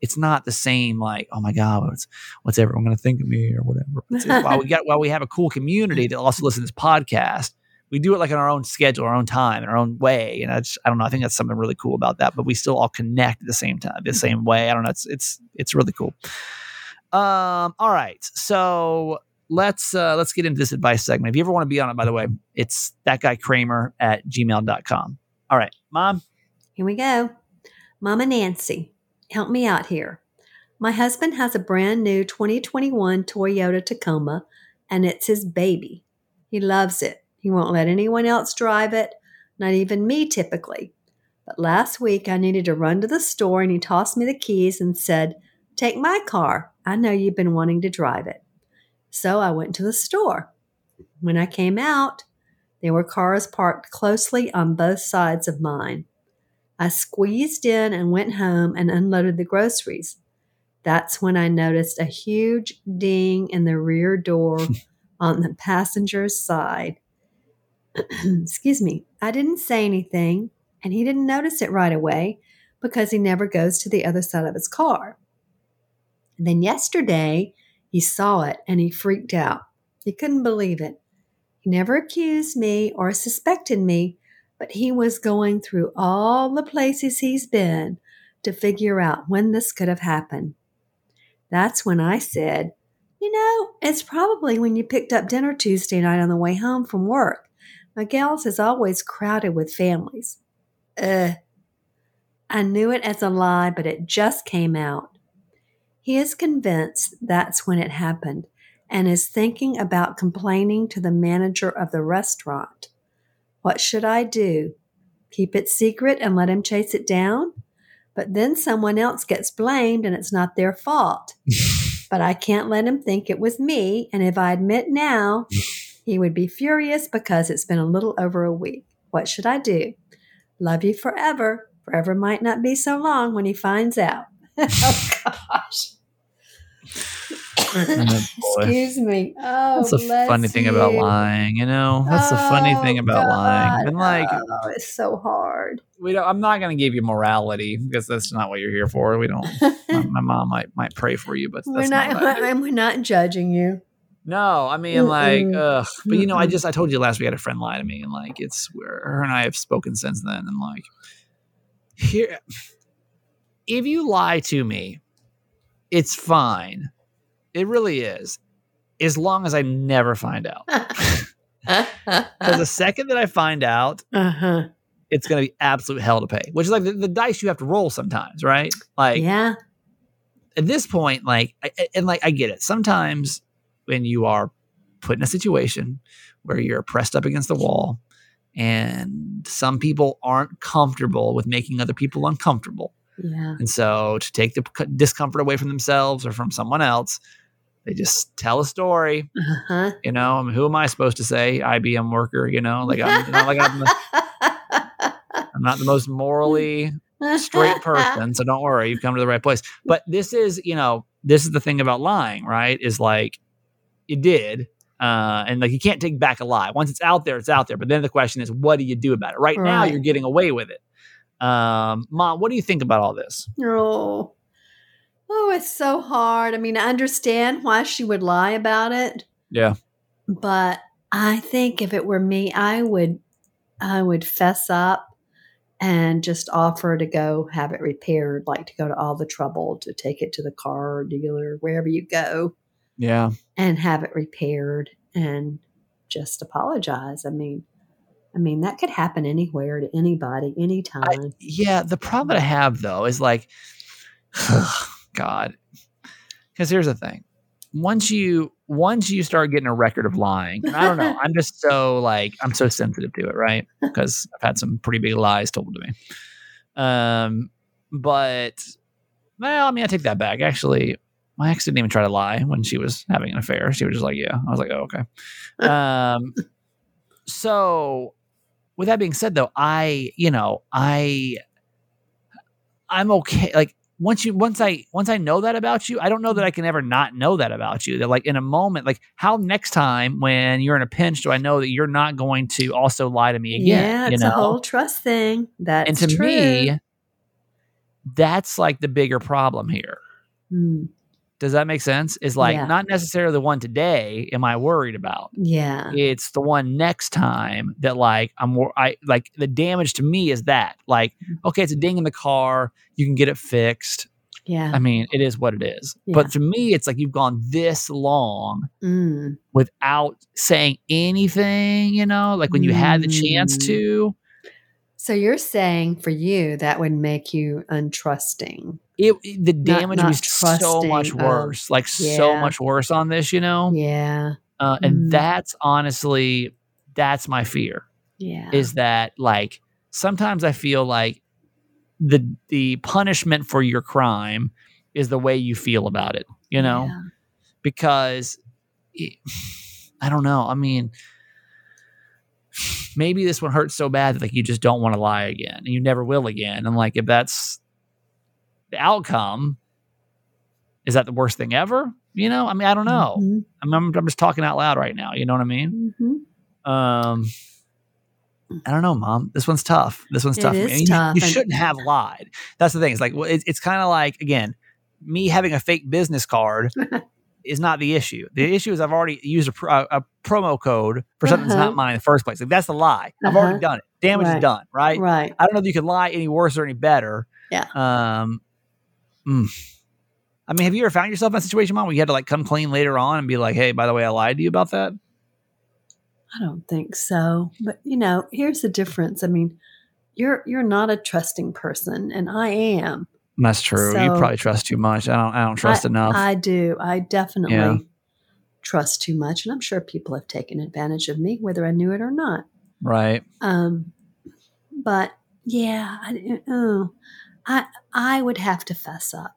it's not the same. Like, oh my god, what's what's everyone going to think of me or whatever. While we got while we have a cool community that also listens to this podcast, we do it like on our own schedule, our own time, our own way. And I just, I don't know. I think that's something really cool about that. But we still all connect at the same time, the same way. I don't know. It's it's it's really cool. Um. All right. So let's uh let's get into this advice segment. If you ever want to be on it, by the way, it's that guy Kramer at gmail.com. All right, mom. Here we go. Mama Nancy, help me out here. My husband has a brand new 2021 Toyota Tacoma, and it's his baby. He loves it. He won't let anyone else drive it, not even me typically. But last week I needed to run to the store, and he tossed me the keys and said, Take my car. I know you've been wanting to drive it. So I went to the store. When I came out, there were cars parked closely on both sides of mine. I squeezed in and went home and unloaded the groceries. That's when I noticed a huge ding in the rear door on the passenger's side. Excuse me. I didn't say anything, and he didn't notice it right away because he never goes to the other side of his car. And then yesterday, he saw it and he freaked out. He couldn't believe it. He never accused me or suspected me, but he was going through all the places he's been to figure out when this could have happened. That's when I said, You know, it's probably when you picked up dinner Tuesday night on the way home from work. Miguel's is always crowded with families. Ugh. I knew it as a lie, but it just came out. He is convinced that's when it happened and is thinking about complaining to the manager of the restaurant. What should I do? Keep it secret and let him chase it down? But then someone else gets blamed and it's not their fault. but I can't let him think it was me, and if I admit now, he would be furious because it's been a little over a week. What should I do? Love you forever. Forever might not be so long when he finds out. oh gosh. Oh. Excuse me. Oh, That's bless funny thing about lying, you know. That's the funny Oh, thing about lying. God. And like, oh, it's so hard. we don't. I'm not going to give you morality because that's not what you're here for. We don't. my, my mom might might pray for you, but we're not, not. what I do. we're not judging you. No, I mean like, Mm-mm. ugh. But you know, I just I told you last week I had a friend lie to me, and like it's where her and I have spoken since then, and like here, if you lie to me, it's fine. It really is, as long as I never find out. Because the second that I find out, uh-huh. it's going to be absolute hell to pay. Which is like the, the dice you have to roll sometimes, right? Like yeah. at this point, like, I- and like, I get it. Sometimes when you are put in a situation where you're pressed up against the wall, and some people aren't comfortable with making other people uncomfortable, Yeah. and so to take the discomfort away from themselves or from someone else, they just tell a story. Uh-huh. You know, I mean, who am I supposed to say? IBM worker. You know, like I'm, you know, like I'm, I'm not the most morally straight person, so don't worry, you've come to the right place. But this is, you know, this is the thing about lying, right? Is like you did, uh, and like you can't take back a lie. Once it's out there, it's out there. But then the question is, what do you do about it? Right, now, you're getting away with it. Um, Mom, what do you think about all this? oh. Oh, it's so hard. I mean, I understand why she would lie about it, Yeah, but I think if it were me, I would I would fess up and just offer to go have it repaired, like to go to all the trouble to take it to the car dealer, wherever you go, yeah, and have it repaired and just apologize. I mean, I mean that could happen anywhere to anybody, anytime. yeah. The problem that I have though is like, God, because here's the thing: once you once you start getting a record of lying, and I don't know, I'm just so like I'm so sensitive to it, right? Because I've had some pretty big lies told to me. Um, but well, I mean, I take that back. Actually, my ex didn't even try to lie when she was having an affair. She was just like, "Yeah." I was like, "Oh, okay." Um, so with that being said, though, I, you know, I, I'm okay. Like once you, once I, once I know that about you, I don't know that I can ever not know that about you. That like in a moment, like how next time when you're in a pinch, do I know that you're not going to also lie to me again? yeah, you it's know? a whole trust thing. That's and to true. me, that's like the bigger problem here. Mm, Does that make sense? Is like Yeah. not necessarily the one today am I worried about. yeah, It's the one next time that like I'm wor- I like the damage to me is that like Mm-hmm. okay it's a ding in the car you can get it fixed. yeah. I mean it is what it is. Yeah. But to me it's like you've gone this long Mm, without saying anything, you know, like when you had the chance Mm. to. So you're saying for you that would make you untrusting. It, the damage not was so much of- worse, like so much worse on this, you know. Yeah, Uh, and Mm. that's honestly, that's my fear. yeah. Is that like sometimes I feel like the the punishment for your crime is the way you feel about it, you know, Yeah. because it, I don't know. I mean, maybe this one hurts so bad that like you just don't want to lie again, and you never will again. And like if that's the outcome, is that the worst thing ever? You know, I mean, I don't know. Mhm, I'm, I'm I'm just talking out loud right now. You know what I mean? mhm. Um, I don't know, mom. This one's tough. This one's It tough. for is me. You- tough, You, shouldn't have lied. That's the thing. It's like well, it's, it's kind of like again, me having a fake business card is not the issue. The issue is I've already used a, pro, a promo code for something that's Uh-huh. not mine in the first place. Like that's the lie. I've already Uh-huh. done it. Damage is done. Right? Right. I don't know if you can lie any worse or any better. Yeah. Um. mm. I mean, have you ever found yourself in a situation, mom, where you had to like come clean later on and be like, "Hey, by the way, I lied to you about that." I don't think so. But you know, here's the difference. I mean, you're you're not a trusting person, and I am. That's true. you probably trust too much. I don't. I don't trust I, enough. I do. I definitely Yeah. trust too much, and I'm sure people have taken advantage of me, whether I knew it or not. right. Um, but yeah, I, uh, I I would have to fess up.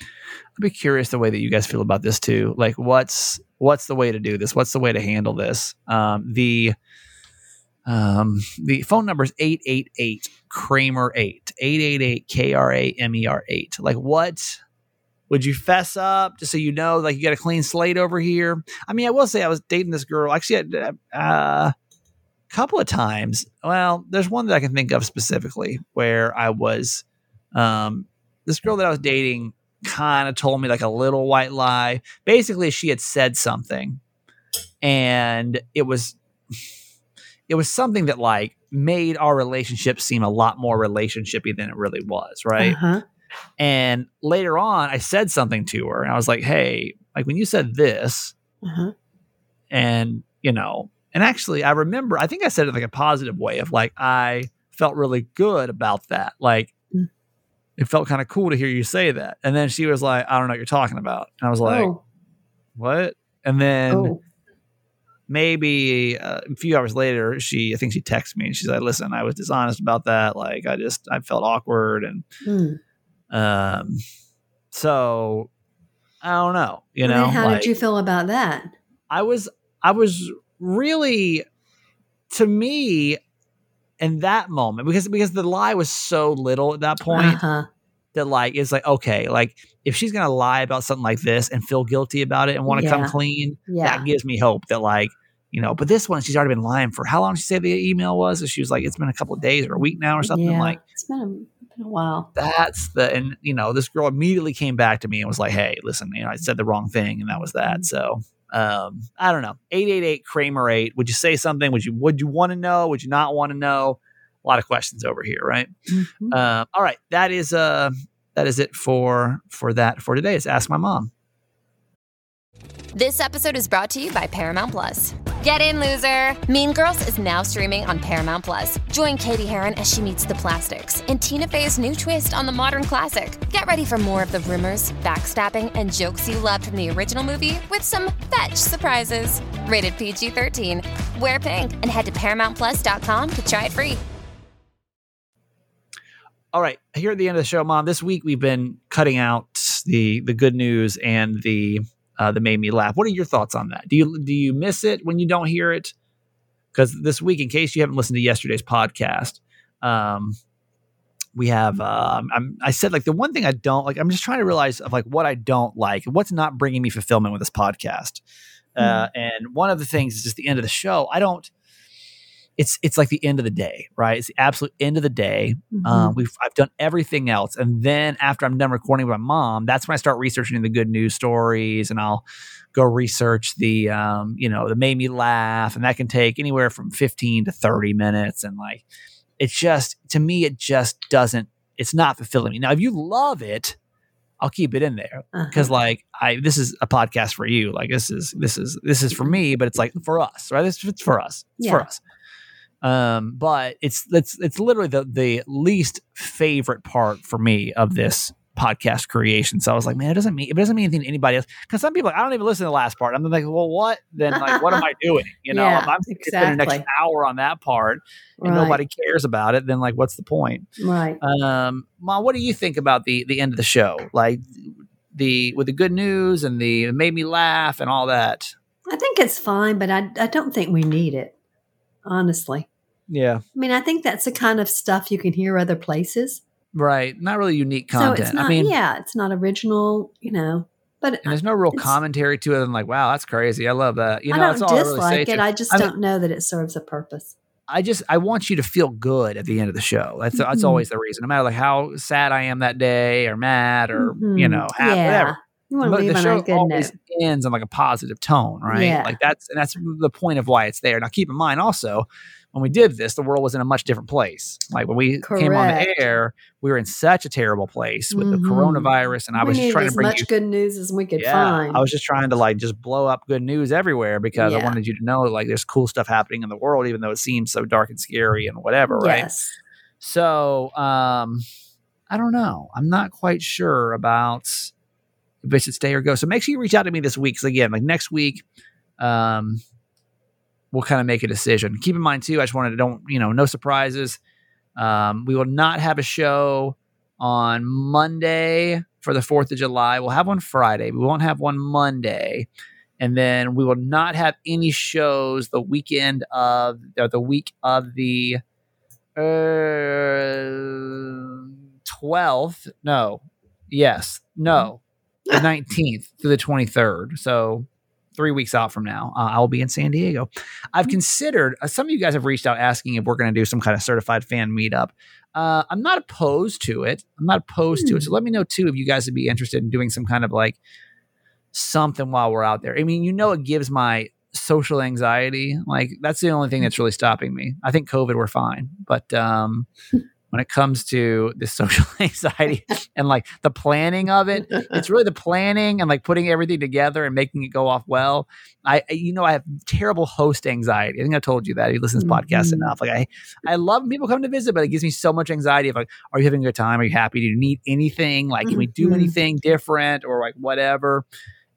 I'd be curious the way that you guys feel about this too. Like, what's what's the way to do this? What's the way to handle this? Um, the um, the phone number is 888 Kramer 8 888 K R A M E R 8. Like, what would you fess up just so you know, like, you got a clean slate over here? I mean, I will say I was dating this girl actually a uh, couple of times. Well, there's one that I can think of specifically where I was, um, this girl that I was dating kind of told me like a little white lie. Basically, she had said something and it was it was something that like made our relationship seem a lot more relationshipy than it really was, right? Uh-huh. And later on, I said something to her and I was like, "Hey, like when you said this Uh-huh. and, you know, and actually I remember I think I said it like a positive way of like I felt really good about that. Like Mm. it felt kind of cool to hear you say that. And then she was like, I don't know what you're talking about. And I was like, oh, what? And then oh, maybe uh, a few hours later, she, I think she texted me and she's like, listen, I was dishonest about that. Like, I just, I felt awkward. And, mm. um, so I don't know, you know, how like, did you feel about that? I was, I was really, to me, in that moment, because, because the lie was so little at that point Uh-huh. That like, is like, okay, like if she's to lie about something like this and feel guilty about it and want to come clean, Yeah. that gives me hope that like you know but this one she's already been lying for how long did she say the email was and she was like it's been a couple of days or a week now or something yeah. like it's been a, been a while. that's the and you know this girl immediately came back to me and was like hey listen you know i said the wrong thing and that was Mm-hmm. that so um i don't know 888 kramer 8 would you say something would you would you want to know would you not want to know a lot of questions over here right Mhm. um all right that is uh that is it for for that for today it's ask my mom This episode is brought to you by Paramount Plus. Get in, loser! Mean Girls is now streaming on Paramount Plus. Join Cady Heron as she meets the plastics in Tina Fey's new twist on the modern classic. Get ready for more of the rumors, backstabbing, and jokes you loved from the original movie with some fetch surprises. Rated PG 13. Wear pink and head to ParamountPlus.com to try it free. All right, here at the end of the show, Mom. This week we've been cutting out the the good news and the uh, that made me laugh. What are your thoughts on that? Do you do you miss it when you don't hear it? Because this week, in case you haven't listened to yesterday's podcast, um, we have. Uh, I'm, I said like the one thing I don't like. I'm just trying to realize of like what I don't like, what's not bringing me fulfillment with this podcast. Uh, and one of the things is just the end of the show. I don't it's it's like the end of the day, right? It's the absolute end of the day. Mhm. Um, we've I've done everything else, and then after I'm done recording with my mom, that's when I start researching the good news stories, and I'll go research the um, you know the made me laugh, and that can take anywhere from 15 to 30 minutes, and like it's just to me, it just doesn't. It's not fulfilling me. Now, if you love it, I'll keep it in there Uh-huh. because like I this is a podcast for you. Like this is this is this is for me, but it's like for us, right? It's, it's for us. It's for us. Um, but it's it's it's literally the the least favorite part for me of this podcast creation. So I was like, man, it doesn't mean it doesn't mean anything to anybody else. Because some people, like, I don't even listen to the last part. I'm like, well, what? Then like, what am I doing? You know, Yeah, if I'm spending the next exactly. hour on that part and Right. nobody cares about it, then like, what's the point? right. Um, Mom, what do you think about the the end of the show? Like the with the good news and the it made me laugh and all that. I think it's fine, but I, I don't think we need it, honestly. Yeah, I mean, I think that's the kind of stuff you can hear other places. right. Not really unique content. So it's not, I mean, yeah, it's not original, you know. But there's no real commentary to it. I'm like, wow, that's crazy. I love that. You know, I don't all I really dislike it. I just I mean- don't know that it serves a purpose. I just I want you to feel good at the end of the show. That's that's Mhm. always the reason. No matter like how sad I am that day, or mad, or you Mhm. know, happy, yeah. whatever. You want to leave the on show a good always note. ends on like a positive tone, right? Yeah. Like that's and that's the point of why it's there. Now keep in mind also when we did this, the world was in a much different place. Like when we came on the air, we were in such a terrible place with Mhm. the coronavirus, and I we was just trying to bring much you. good news as we could yeah, find. I was just trying to like just blow up good news everywhere because I wanted you to know like there's cool stuff happening in the world, even though it seems so dark and scary and whatever, right? Yes. So, um, I don't know. I'm not quite sure about if it should stay or go. So make sure you reach out to me this week. Because again, like next week, um, we'll kind of make a decision. Keep in mind too, I just wanted to don't, you know, no surprises. Um, we will not have a show on Monday for the 4th of July. We'll have one Friday. We won't have one Monday. And then we will not have any shows the weekend of or the week of the uh, 12th. No. Yes. No. The 19th to the 23rd. So three weeks out from now, uh, I will be in San Diego. I've considered, uh, some of you guys have reached out asking if we're going to do some kind of certified fan meetup. Uh, I'm not opposed to it. I'm not opposed to it. So let me know too if you guys would be interested in doing some kind of like something while we're out there. I mean, you know, it gives my social anxiety. Like that's the only thing that's really stopping me. I think COVID, we're fine, but um, when it comes to the social anxiety and like the planning of it, it's really the planning and like putting everything together and making it go off well. I, you know, I have terrible host anxiety. I think I told you that. You listen to this podcast Mhm. enough. Like I, I love when people come to visit, but it gives me so much anxiety of like, are you having a good time? Are you happy? Do you need anything? Like, can we do Mhm. anything different or like whatever?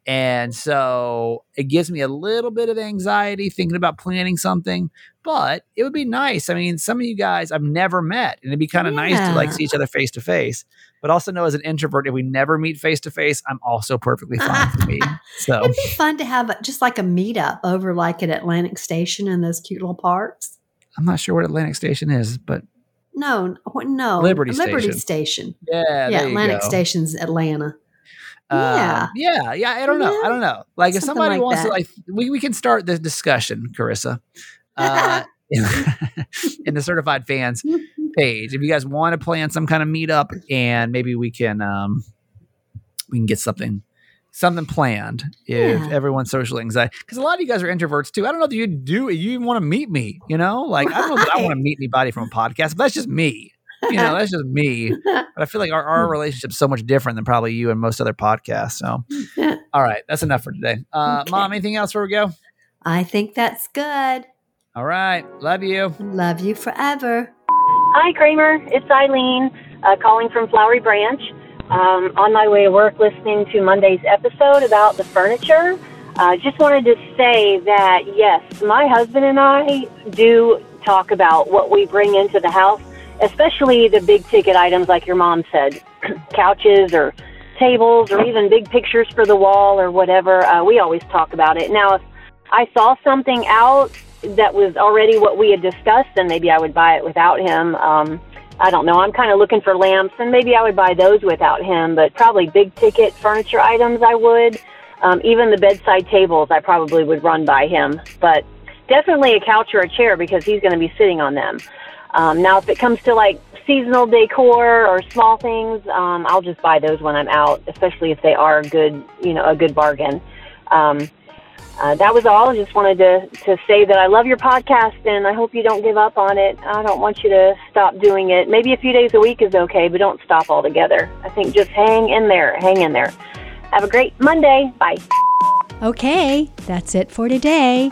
And so it gives me a little bit of anxiety thinking about planning something, but it would be nice. I mean, some of you guys I've never met, and it'd be kind of nice to like see each other face to face. But also know as an introvert, if we never meet face to face, I'm also perfectly fine for me. So It'd be fun to have a, just like a meetup over like at Atlantic Station in those cute little parks. I'm not sure what Atlantic Station is, but No, no, Liberty Liberty Station. Station. yeah, yeah, Atlantic go. Station's Atlanta. Um, yeah, yeah. I don't know. I don't know. Like if somebody like wants to, like, we, we can start the discussion, Carissa, uh, in the certified fans page. If you guys want to plan some kind of meetup, and maybe we can, um, we can get something, something planned. If Yeah. everyone's social anxiety, because a lot of you guys are introverts too. I don't know if you do. You even want to meet me. You know, like I don't know that I want to meet anybody from a podcast, but that's just me. You know, that's just me. But I feel like our, our relationship's so much different than probably you and most other podcasts. So, all right, that's enough for today. Uh, Okay. Mom, anything else before we go? I think that's good. All right. Love you. Love you forever. Hi, Kramer. It's Eileen uh, calling from Flowery Branch. Um, on my way to work, listening to Monday's episode about the furniture. Uh, just wanted to say that yes, my husband and I do talk about what we bring into the house, especially the big ticket items like your mom said, couches or tables or even big pictures for the wall or whatever. Uh, we always talk about it. Now, if I saw something out that was already what we had discussed, then maybe I would buy it without him. Um, I don't know. I'm kind of looking for lamps, and maybe I would buy those without him. But probably big ticket furniture items, I would. Um, even the bedside tables, I probably would run by him. But definitely a couch or a chair because he's going to be sitting on them. Um, now, if it comes to like seasonal decor or small things, um, I'll just buy those when I'm out, especially if they are a good, you know, a good bargain. Um, uh, that was all. I just wanted to, to say that I love your podcast and I hope you don't give up on it. I don't want you to stop doing it. Maybe a few days a week is okay, but don't stop altogether. I think just hang in there. Hang in there. Have a great Monday. Bye. Okay, that's it for today.